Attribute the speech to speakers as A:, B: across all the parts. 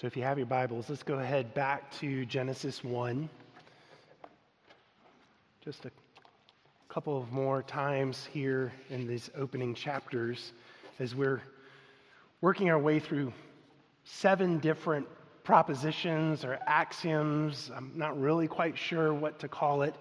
A: So if you have your Bibles, let's go ahead back to Genesis 1. Just a couple of more times here in these opening chapters as we're working our way through seven different propositions or axioms. I'm not really quite sure what to call it,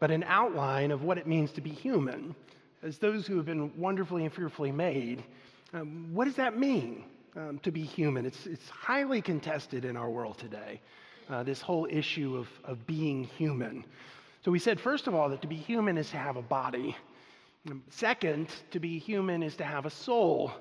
A: but an outline of what it means to be human. As those who have been wonderfully and fearfully made, um, what does that mean? Um, to be human. It's, it's highly contested in our world today, uh, this whole issue of, of being human. So we said, first of all, that to be human is to have a body. Second, to be human is to have a soul.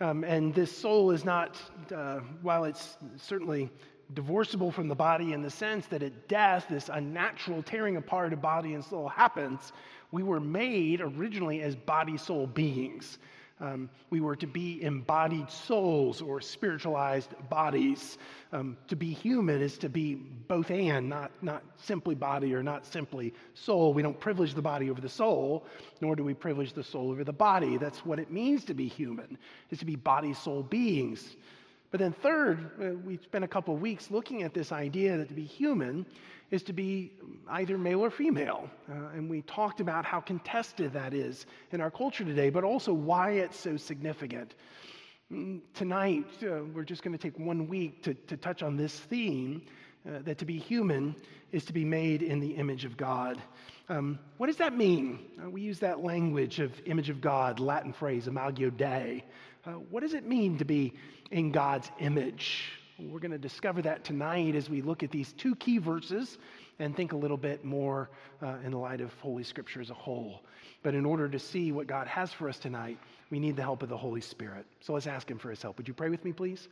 A: Um, and this soul is not, uh, while it's certainly divorceable from the body in the sense that at death, this unnatural tearing apart of body and soul happens, we were made originally as body soul beings. Um, we were to be embodied souls or spiritualized bodies. Um, to be human is to be both and, not, not simply body or not simply soul. We don't privilege the body over the soul, nor do we privilege the soul over the body. That's what it means to be human, is to be body soul beings. But then, third, uh, we spent a couple of weeks looking at this idea that to be human is to be either male or female. Uh, and we talked about how contested that is in our culture today, but also why it's so significant. Mm, tonight, uh, we're just going to take one week to, to touch on this theme uh, that to be human is to be made in the image of God. Um, what does that mean? Uh, we use that language of image of God, Latin phrase, imago Dei. Uh, what does it mean to be in God's image? We're going to discover that tonight as we look at these two key verses and think a little bit more uh, in the light of Holy Scripture as a whole. But in order to see what God has for us tonight, we need the help of the Holy Spirit. So let's ask Him for His help. Would you pray with me, please?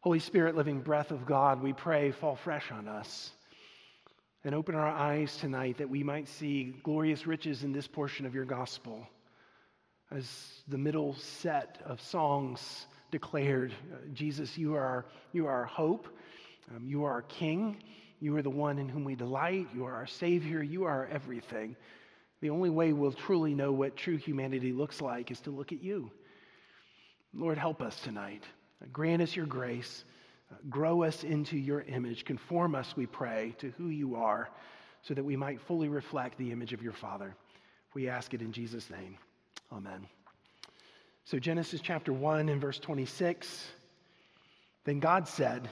A: Holy Spirit, living breath of God, we pray, fall fresh on us and open our eyes tonight that we might see glorious riches in this portion of your gospel. As the middle set of songs declared, uh, Jesus, you are, you are our hope, um, you are our King, you are the one in whom we delight, you are our Savior, you are everything. The only way we'll truly know what true humanity looks like is to look at you. Lord, help us tonight. Grant us your grace. Grow us into your image. Conform us, we pray, to who you are, so that we might fully reflect the image of your Father. We ask it in Jesus' name. Amen. So, Genesis chapter 1 and verse 26 Then God said,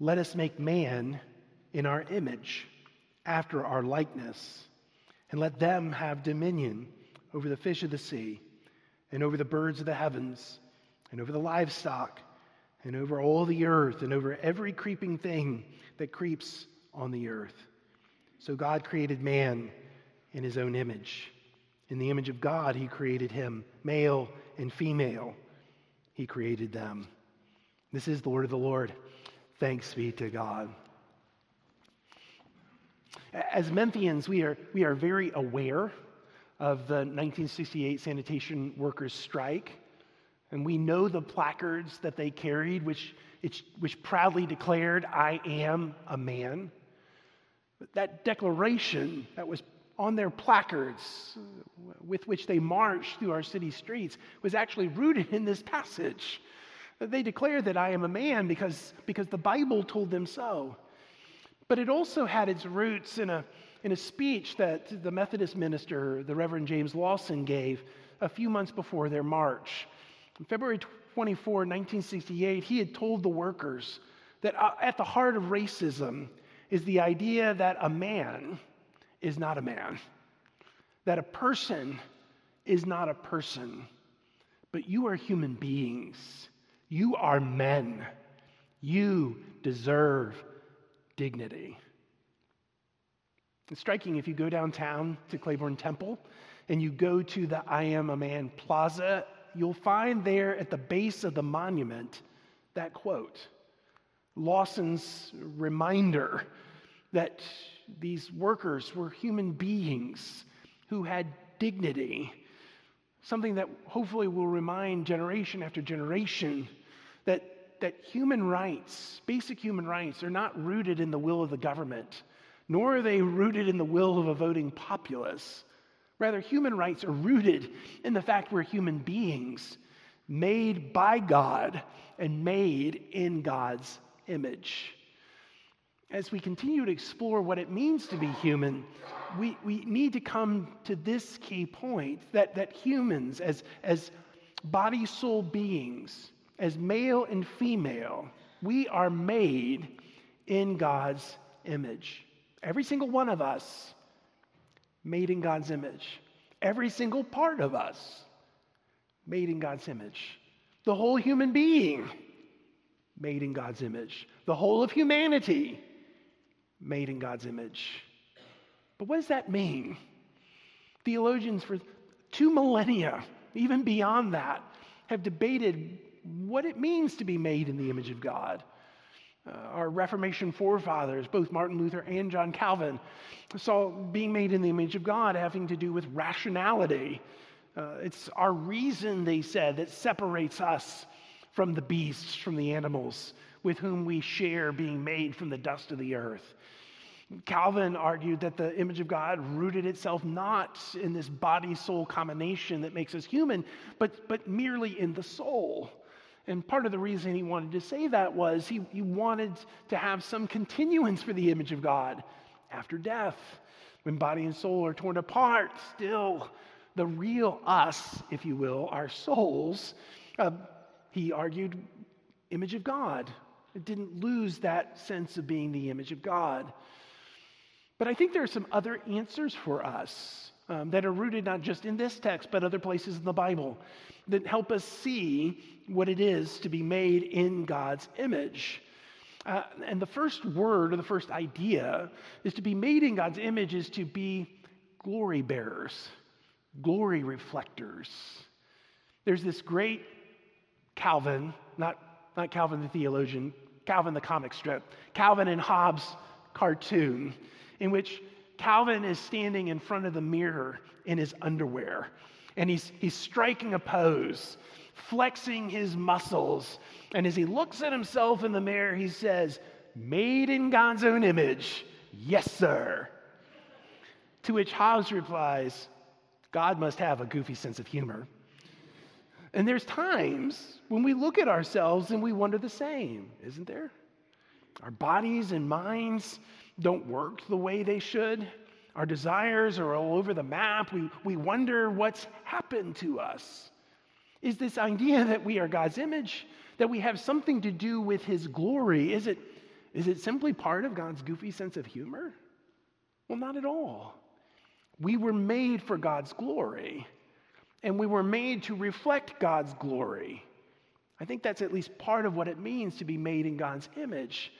A: Let us make man in our image, after our likeness, and let them have dominion over the fish of the sea, and over the birds of the heavens, and over the livestock, and over all the earth, and over every creeping thing that creeps on the earth. So God created man in his own image. In the image of God, he created him, male and female, he created them. This is the word of the Lord. Thanks be to God. As Memphians, we are, we are very aware of the 1968 sanitation workers' strike, and we know the placards that they carried, which, which proudly declared, I am a man. But that declaration that was on their placards with which they marched through our city streets was actually rooted in this passage. They declared that I am a man because, because the Bible told them so. But it also had its roots in a, in a speech that the Methodist minister, the Reverend James Lawson, gave a few months before their march. On February 24, 1968, he had told the workers that uh, at the heart of racism is the idea that a man, is not a man, that a person is not a person, but you are human beings. You are men. You deserve dignity. It's striking if you go downtown to Claiborne Temple and you go to the I Am a Man Plaza, you'll find there at the base of the monument that quote Lawson's reminder that these workers were human beings who had dignity, something that hopefully will remind generation after generation that, that human rights, basic human rights, are not rooted in the will of the government, nor are they rooted in the will of a voting populace. Rather, human rights are rooted in the fact we're human beings made by God and made in God's image. As we continue to explore what it means to be human, we, we need to come to this key point that, that humans, as, as body soul beings, as male and female, we are made in God's image. Every single one of us made in God's image. Every single part of us made in God's image. The whole human being made in God's image. The whole of humanity made in God's image. But what does that mean? Theologians for two millennia, even beyond that, have debated what it means to be made in the image of God. Uh, our Reformation forefathers, both Martin Luther and John Calvin, saw being made in the image of God having to do with rationality. Uh, it's our reason, they said, that separates us from the beasts, from the animals with whom we share being made from the dust of the earth. Calvin argued that the image of God rooted itself not in this body soul combination that makes us human, but, but merely in the soul. And part of the reason he wanted to say that was he, he wanted to have some continuance for the image of God after death. When body and soul are torn apart, still the real us, if you will, our souls, uh, he argued, image of God. It didn't lose that sense of being the image of God. But I think there are some other answers for us um, that are rooted not just in this text, but other places in the Bible that help us see what it is to be made in God's image. Uh, and the first word or the first idea is to be made in God's image is to be glory bearers, glory reflectors. There's this great Calvin, not, not Calvin the theologian, Calvin the comic strip, Calvin and Hobbes cartoon in which Calvin is standing in front of the mirror in his underwear and he's, he's striking a pose, flexing his muscles. And as he looks at himself in the mirror, he says, Made in God's own image, yes, sir. To which Hobbes replies, God must have a goofy sense of humor. And there's times when we look at ourselves and we wonder the same, isn't there? Our bodies and minds don't work the way they should. Our desires are all over the map. We, we wonder what's happened to us. Is this idea that we are God's image, that we have something to do with His glory, is it, is it simply part of God's goofy sense of humor? Well, not at all. We were made for God's glory, and we were made to reflect God's glory. I think that's at least part of what it means to be made in God's image.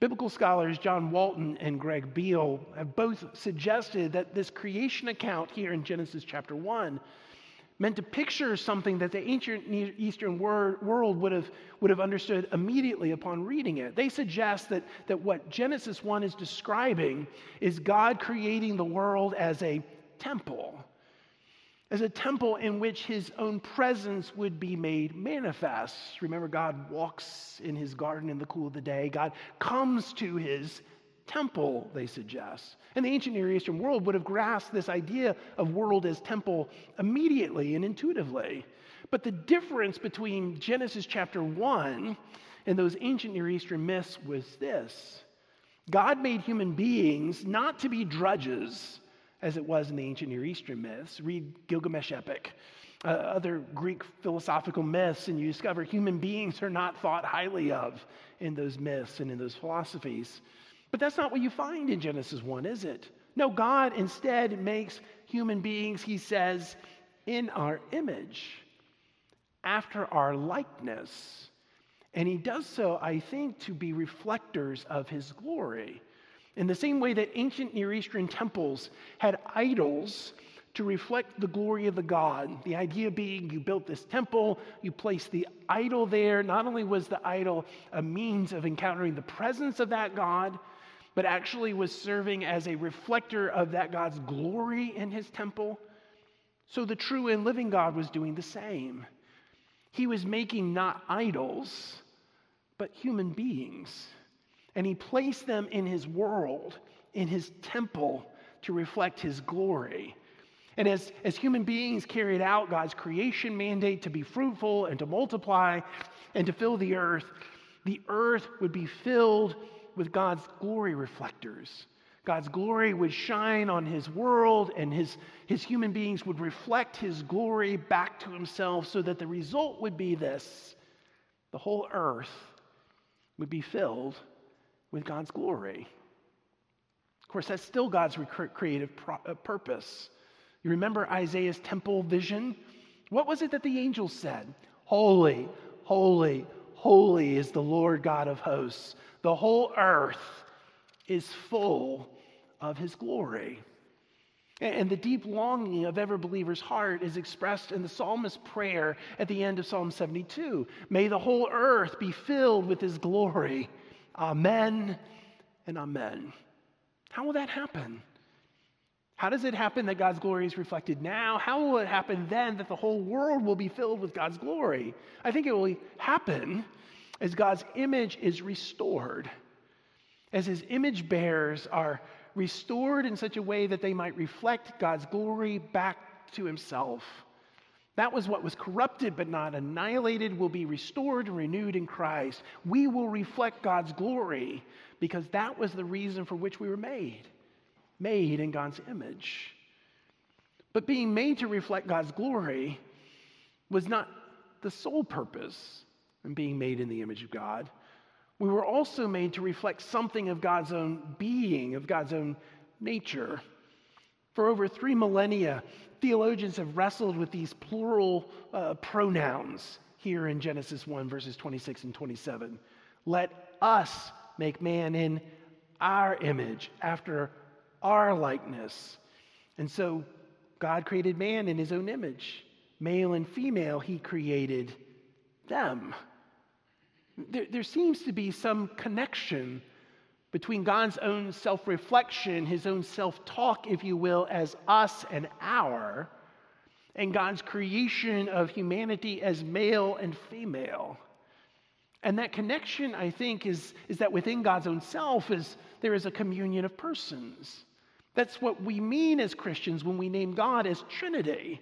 A: Biblical scholars John Walton and Greg Beale have both suggested that this creation account here in Genesis chapter 1 meant to picture something that the ancient Near Eastern world would have, would have understood immediately upon reading it. They suggest that, that what Genesis 1 is describing is God creating the world as a temple as a temple in which his own presence would be made manifest. Remember, God walks in his garden in the cool of the day. God comes to his temple, they suggest. And the ancient Near Eastern world would have grasped this idea of world as temple immediately and intuitively. But the difference between Genesis chapter 1 and those ancient Near Eastern myths was this God made human beings not to be drudges as it was in the ancient Near Eastern myths. Read Gilgamesh epic, uh, other Greek philosophical myths, and you discover human beings are not thought highly of in those myths and in those philosophies. But that's not what you find in Genesis 1, is it? No, God instead makes human beings, he says, in our image, after our likeness. And he does so, I think, to be reflectors of his glory. In the same way that ancient Near Eastern temples had idols to reflect the glory of the God. The idea being you built this temple, you placed the idol there. Not only was the idol a means of encountering the presence of that God, but actually was serving as a reflector of that God's glory in his temple. So the true and living God was doing the same. He was making not idols, but human beings and he placed them in his world, in his temple, to reflect his glory. And as, as human beings carried out God's creation mandate to be fruitful and to multiply and to fill the earth, the earth would be filled with God's glory reflectors. God's glory would shine on his world, and his, his human beings would reflect his glory back to himself, so that the result would be this the whole earth would be filled with God's glory. Of course, that's still God's creative uh, purpose. You remember Isaiah's temple vision? What was it that the angels said? Holy, holy, holy is the Lord God of hosts. The whole earth is full of his glory. And the deep longing of every believer's heart is expressed in the psalmist's prayer at the end of Psalm 72. May the whole earth be filled with his glory. Amen and amen. How will that happen? How does it happen that God's glory is reflected now? How will it happen then that the whole world will be filled with God's glory? I think it will happen as God's image is restored, as his image bearers are restored in such a way that they might reflect God's glory back to himself. That was what was corrupted but not annihilated, will be restored and renewed in Christ. We will reflect God's glory because that was the reason for which we were made, made in God's image. But being made to reflect God's glory was not the sole purpose in being made in the image of God we were also made to reflect something of God's own being, of God's own nature. For over three millennia, theologians have wrestled with these plural uh, pronouns here in Genesis 1, verses 26 and 27. Let us make man in our image, after our likeness. And so God created man in his own image. Male and female, he created them there, there seems to be some connection between God's own self reflection, his own self talk, if you will, as us and our, and God's creation of humanity as male and female. And that connection, I think, is, is that within God's own self is there is a communion of persons. That's what we mean as Christians when we name God as Trinity.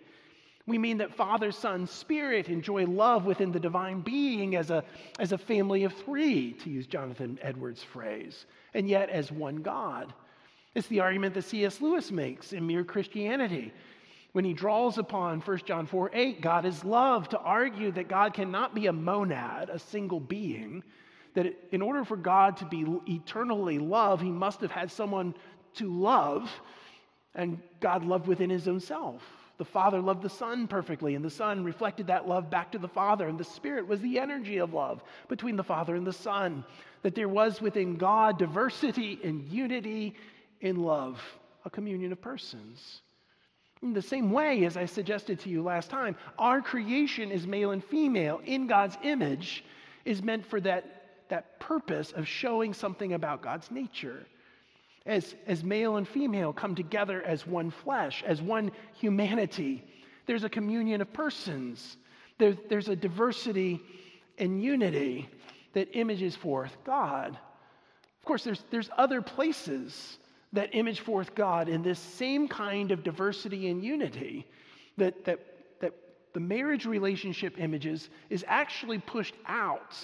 A: We mean that Father, Son, Spirit enjoy love within the divine being as a, as a family of three, to use Jonathan Edwards' phrase, and yet as one God. It's the argument that C.S. Lewis makes in Mere Christianity when he draws upon 1 John 4 8, God is love, to argue that God cannot be a monad, a single being, that in order for God to be eternally love, he must have had someone to love, and God loved within his own self. The Father loved the Son perfectly, and the Son reflected that love back to the Father, and the Spirit was the energy of love between the Father and the Son. That there was within God diversity and unity in love, a communion of persons. In the same way, as I suggested to you last time, our creation is male and female in God's image, is meant for that, that purpose of showing something about God's nature as, as male and female come together as one flesh, as one humanity. There's a communion of persons, there, there's a diversity and unity that images forth God. Of course, there's, there's other places that image forth God in this same kind of diversity and unity that, that, that the marriage relationship images is actually pushed out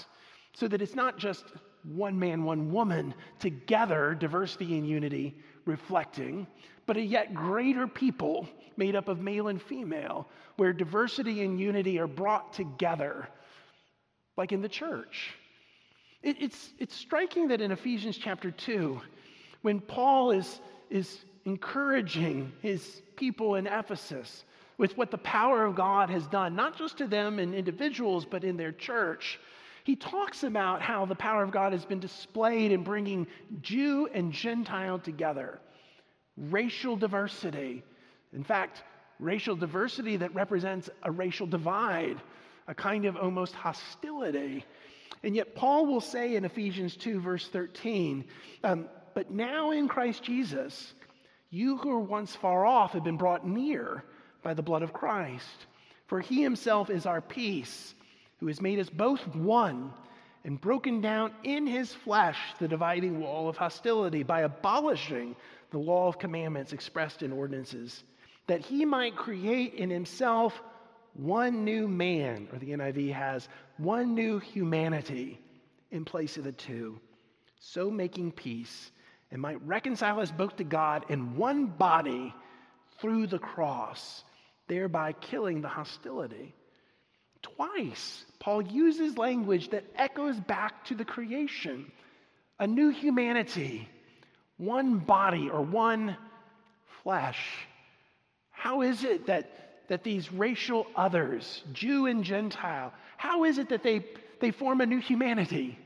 A: so that it's not just one man, one woman together, diversity and unity reflecting, but a yet greater people made up of male and female, where diversity and unity are brought together, like in the church. It, it's, it's striking that in Ephesians chapter 2, when Paul is, is encouraging his people in Ephesus with what the power of God has done, not just to them and individuals, but in their church, he talks about how the power of God has been displayed in bringing Jew and Gentile together, racial diversity. In fact, racial diversity that represents a racial divide, a kind of almost hostility. And yet, Paul will say in Ephesians 2, verse 13, um, but now in Christ Jesus, you who were once far off have been brought near by the blood of Christ. For he himself is our peace who has made us both one and broken down in his flesh the dividing wall of hostility by abolishing the law of commandments expressed in ordinances, that he might create in himself one new man, or the NIV has one new humanity in place of the two, so making peace and might reconcile us both to God in one body through the cross, thereby killing the hostility. Twice, Paul uses language that echoes back to the creation a new humanity, one body or one flesh. How is it that, that these racial others, Jew and Gentile, how is it that they, they form a new humanity?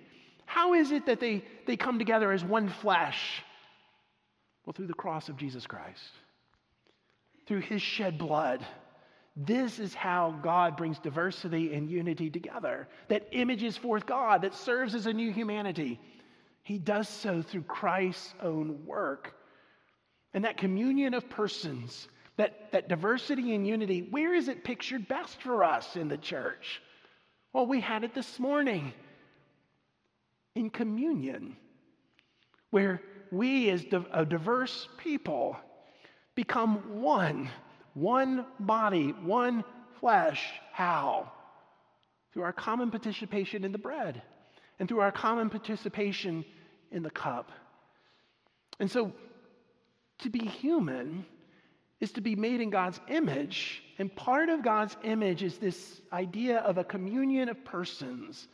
A: How is it that they, they come together as one flesh? Well, through the cross of Jesus Christ, through his shed blood. This is how God brings diversity and unity together, that images forth God, that serves as a new humanity. He does so through Christ's own work. And that communion of persons, that, that diversity and unity, where is it pictured best for us in the church? Well, we had it this morning in communion, where we, as a diverse people, become one, one body, one flesh. How? Through our common participation in the bread and through our common participation in the cup. And so, to be human is to be made in God's image. And part of God's image is this idea of a communion of persons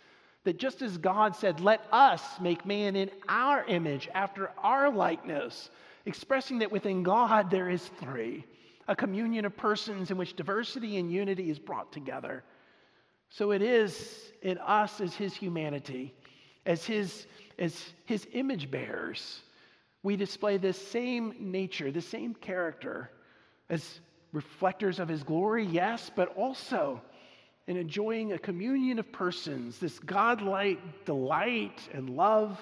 A: that just as God said, let us make man in our image, after our likeness, expressing that within God there is three, a communion of persons in which diversity and unity is brought together. So it is in us as his humanity, as his, as his image bearers, we display this same nature, the same character as reflectors of his glory, yes, but also in enjoying a communion of persons, this godlike delight and love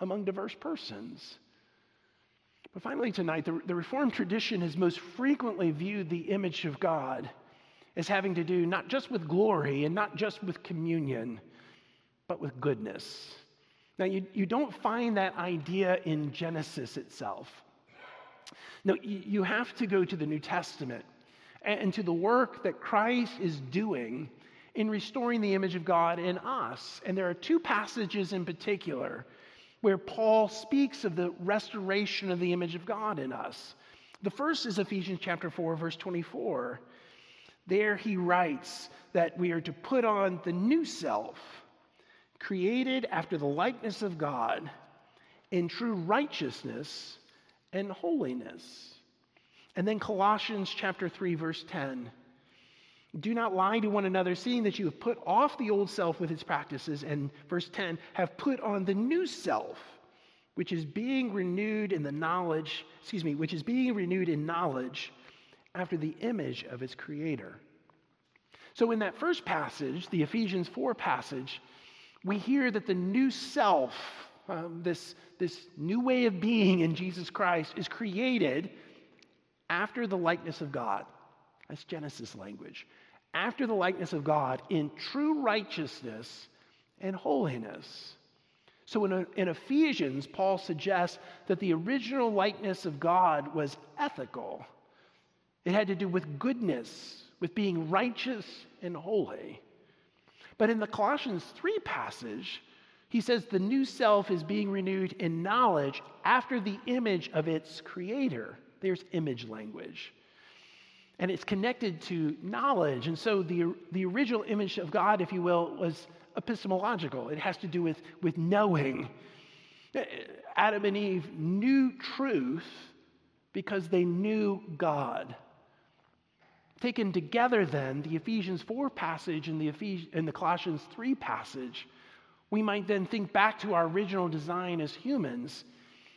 A: among diverse persons. But finally, tonight, the, the Reformed tradition has most frequently viewed the image of God as having to do not just with glory and not just with communion, but with goodness. Now, you, you don't find that idea in Genesis itself. No, you, you have to go to the New Testament and to the work that Christ is doing in restoring the image of God in us. And there are two passages in particular where Paul speaks of the restoration of the image of God in us. The first is Ephesians chapter 4 verse 24. There he writes that we are to put on the new self, created after the likeness of God in true righteousness and holiness. And then Colossians chapter 3 verse 10. Do not lie to one another, seeing that you have put off the old self with its practices, and verse 10, have put on the new self, which is being renewed in the knowledge, excuse me, which is being renewed in knowledge after the image of its creator. So, in that first passage, the Ephesians 4 passage, we hear that the new self, um, this, this new way of being in Jesus Christ, is created after the likeness of God. That's Genesis language. After the likeness of God in true righteousness and holiness. So in, in Ephesians, Paul suggests that the original likeness of God was ethical, it had to do with goodness, with being righteous and holy. But in the Colossians 3 passage, he says the new self is being renewed in knowledge after the image of its creator. There's image language. And it's connected to knowledge. And so the, the original image of God, if you will, was epistemological. It has to do with, with knowing. Adam and Eve knew truth because they knew God. Taken together, then, the Ephesians 4 passage and the, Ephes- and the Colossians 3 passage, we might then think back to our original design as humans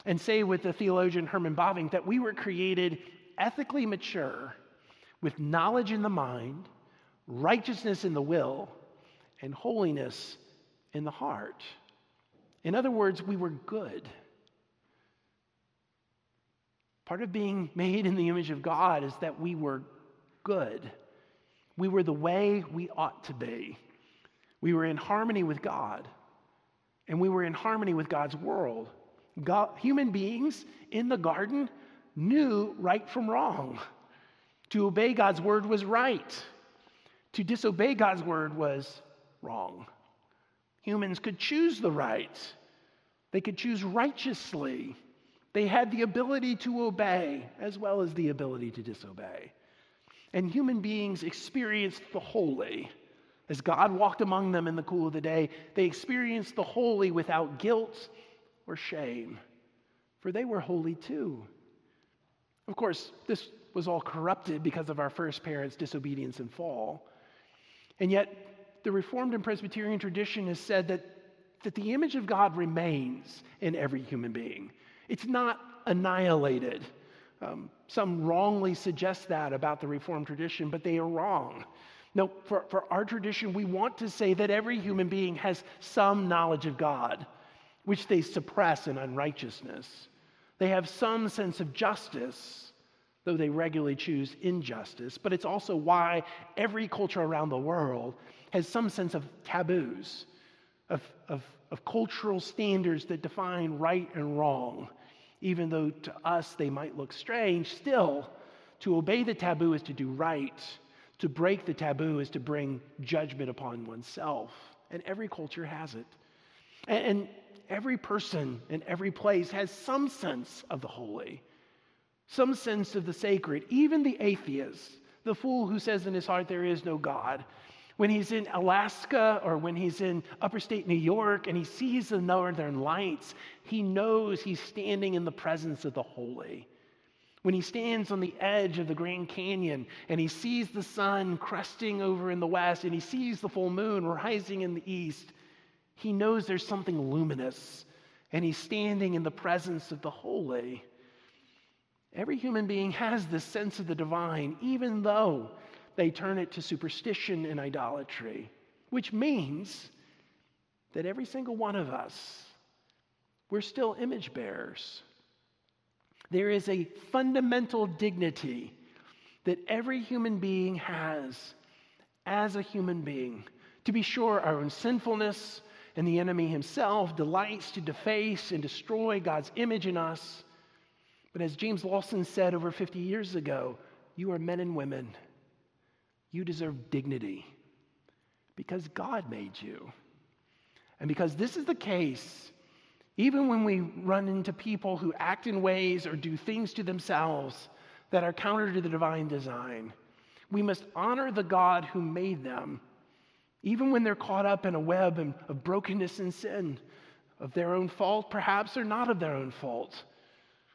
A: and say with the theologian Herman Bavinck that we were created ethically mature with knowledge in the mind, righteousness in the will, and holiness in the heart. In other words, we were good. Part of being made in the image of God is that we were good. We were the way we ought to be. We were in harmony with God, and we were in harmony with God's world. God, human beings in the garden knew right from wrong. To obey God's word was right. To disobey God's word was wrong. Humans could choose the right, they could choose righteously. They had the ability to obey as well as the ability to disobey. And human beings experienced the holy. As God walked among them in the cool of the day, they experienced the holy without guilt or shame, for they were holy too. Of course, this was all corrupted because of our first parents' disobedience and fall. And yet, the Reformed and Presbyterian tradition has said that, that the image of God remains in every human being. It's not annihilated. Um, some wrongly suggest that about the Reformed tradition, but they are wrong. No, for, for our tradition, we want to say that every human being has some knowledge of God, which they suppress in unrighteousness. They have some sense of justice, though they regularly choose injustice. But it's also why every culture around the world has some sense of taboos, of, of, of cultural standards that define right and wrong. Even though to us they might look strange, still, to obey the taboo is to do right. To break the taboo is to bring judgment upon oneself. And every culture has it. And, and every person in every place has some sense of the holy, some sense of the sacred. Even the atheist, the fool who says in his heart there is no God, when he's in Alaska or when he's in upper state New York and he sees the northern lights, he knows he's standing in the presence of the holy. When he stands on the edge of the Grand Canyon and he sees the sun cresting over in the west and he sees the full moon rising in the east, he knows there's something luminous and he's standing in the presence of the holy. Every human being has this sense of the divine, even though they turn it to superstition and idolatry, which means that every single one of us, we're still image bearers. There is a fundamental dignity that every human being has as a human being. To be sure, our own sinfulness and the enemy himself delights to deface and destroy God's image in us. But as James Lawson said over 50 years ago, you are men and women you deserve dignity because God made you. And because this is the case, even when we run into people who act in ways or do things to themselves that are counter to the divine design, we must honor the God who made them, even when they're caught up in a web of brokenness and sin, of their own fault, perhaps, or not of their own fault.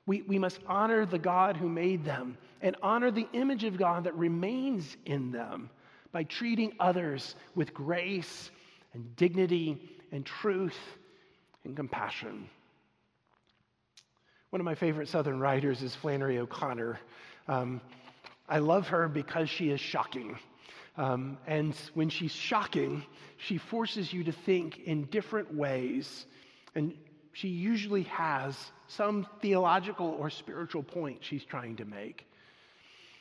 A: We, we must honor the God who made them and honor the image of God that remains in them by treating others with grace and dignity and truth and compassion. One of my favorite Southern writers is Flannery O'Connor. Um, I love her because she is shocking. Um, and when she's shocking, she forces you to think in different ways. And she usually has some theological or spiritual point she's trying to make.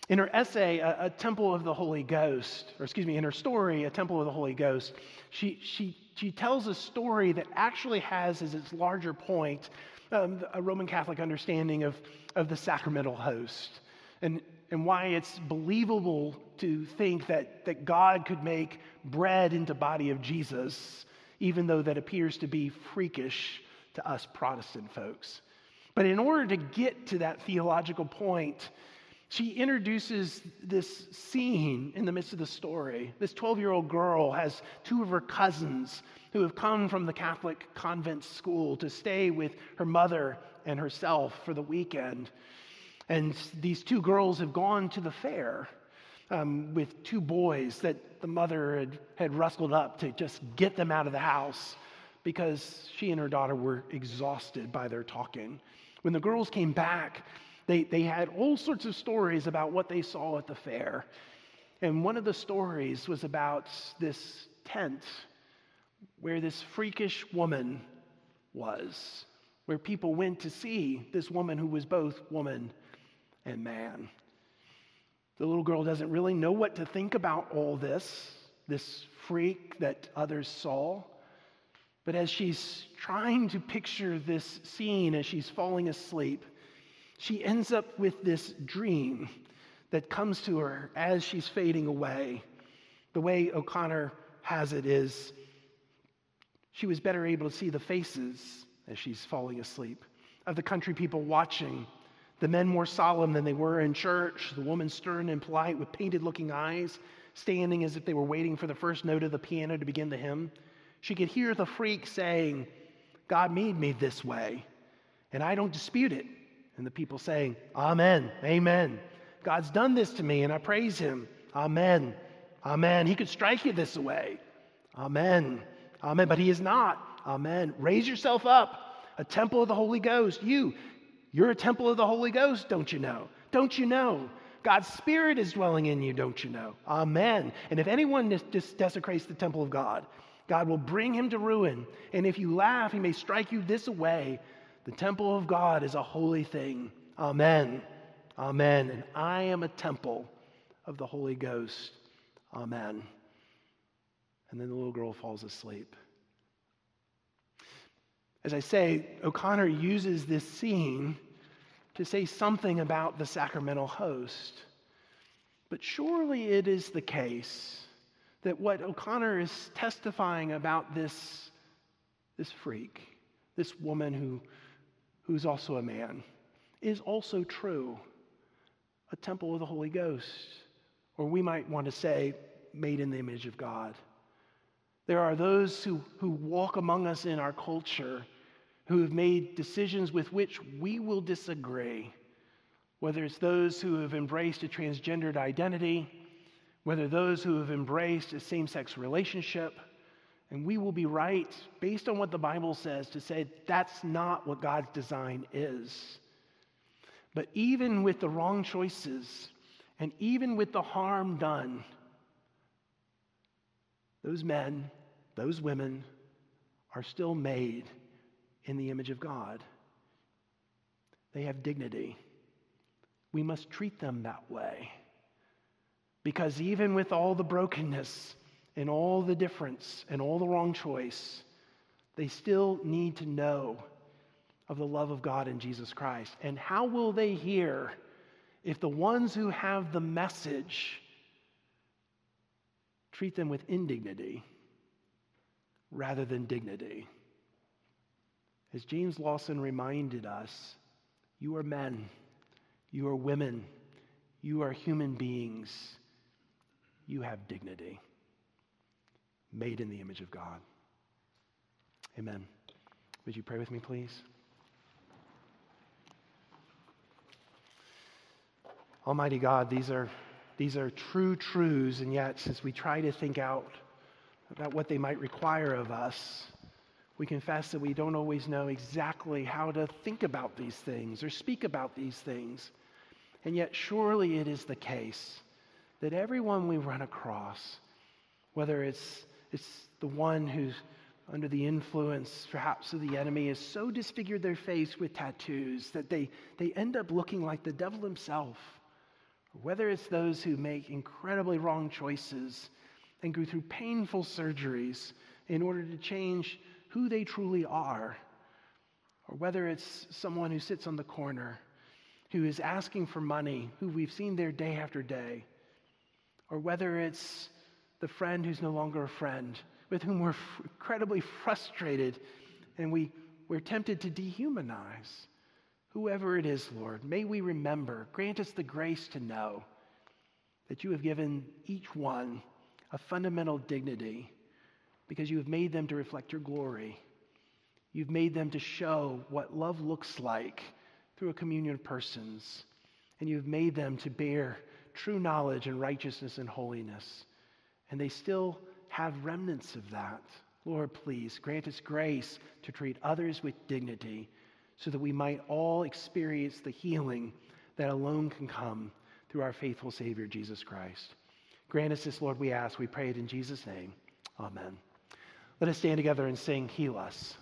A: In her essay, a, a, Temple of the Holy Ghost, or excuse me, in her story, A Temple of the Holy Ghost, she, she, she tells a story that actually has as its larger point um, a Roman Catholic understanding of, of the sacramental host and, and why it's believable to think that, that God could make bread into body of Jesus, even though that appears to be freakish to us Protestant folks. But in order to get to that theological point, she introduces this scene in the midst of the story. This 12 year old girl has two of her cousins who have come from the Catholic convent school to stay with her mother and herself for the weekend. And these two girls have gone to the fair um, with two boys that the mother had, had rustled up to just get them out of the house because she and her daughter were exhausted by their talking. When the girls came back, they, they had all sorts of stories about what they saw at the fair. And one of the stories was about this tent where this freakish woman was, where people went to see this woman who was both woman and man. The little girl doesn't really know what to think about all this, this freak that others saw. But as she's trying to picture this scene as she's falling asleep, she ends up with this dream that comes to her as she's fading away. The way O'Connor has it is she was better able to see the faces as she's falling asleep of the country people watching. The men more solemn than they were in church, the woman stern and polite with painted looking eyes, standing as if they were waiting for the first note of the piano to begin the hymn. She could hear the freak saying, God made me this way, and I don't dispute it. And the people saying, Amen, Amen. God's done this to me, and I praise Him. Amen, Amen. He could strike you this way. Amen, Amen. But He is not. Amen. Raise yourself up a temple of the Holy Ghost. You, you're a temple of the Holy Ghost, don't you know? Don't you know? God's Spirit is dwelling in you, don't you know? Amen. And if anyone just desecrates the temple of God, God will bring him to ruin. And if you laugh, he may strike you this way. The temple of God is a holy thing. Amen. Amen. And I am a temple of the Holy Ghost. Amen. And then the little girl falls asleep. As I say, O'Connor uses this scene to say something about the sacramental host. But surely it is the case that what O'Connor is testifying about this, this freak, this woman who, who's also a man, is also true. A temple of the Holy Ghost, or we might want to say, made in the image of God. There are those who, who walk among us in our culture who have made decisions with which we will disagree, whether it's those who have embraced a transgendered identity, whether those who have embraced a same sex relationship, and we will be right, based on what the Bible says, to say that's not what God's design is. But even with the wrong choices, and even with the harm done, those men, those women are still made in the image of God. They have dignity. We must treat them that way. Because even with all the brokenness and all the difference and all the wrong choice, they still need to know of the love of God in Jesus Christ. And how will they hear if the ones who have the message treat them with indignity rather than dignity? As James Lawson reminded us, you are men, you are women, you are human beings, you have dignity, made in the image of God. Amen. Would you pray with me, please? Almighty God, these are, these are true truths, and yet, as we try to think out about what they might require of us, we confess that we don't always know exactly how to think about these things or speak about these things. And yet, surely it is the case that everyone we run across, whether it's, it's the one who's under the influence perhaps of the enemy, has so disfigured their face with tattoos that they, they end up looking like the devil himself. Whether it's those who make incredibly wrong choices and go through painful surgeries in order to change who they truly are, or whether it's someone who sits on the corner who is asking for money, who we've seen there day after day, or whether it's the friend who's no longer a friend, with whom we're f- incredibly frustrated and we, we're tempted to dehumanize. Whoever it is, Lord, may we remember, grant us the grace to know that you have given each one a fundamental dignity because you have made them to reflect your glory. You've made them to show what love looks like through a communion of persons. And you've made them to bear true knowledge and righteousness and holiness. And they still have remnants of that. Lord, please grant us grace to treat others with dignity so that we might all experience the healing that alone can come through our faithful Savior, Jesus Christ. Grant us this, Lord, we ask. We pray it in Jesus' name. Amen. Let us stand together and sing, Heal Us.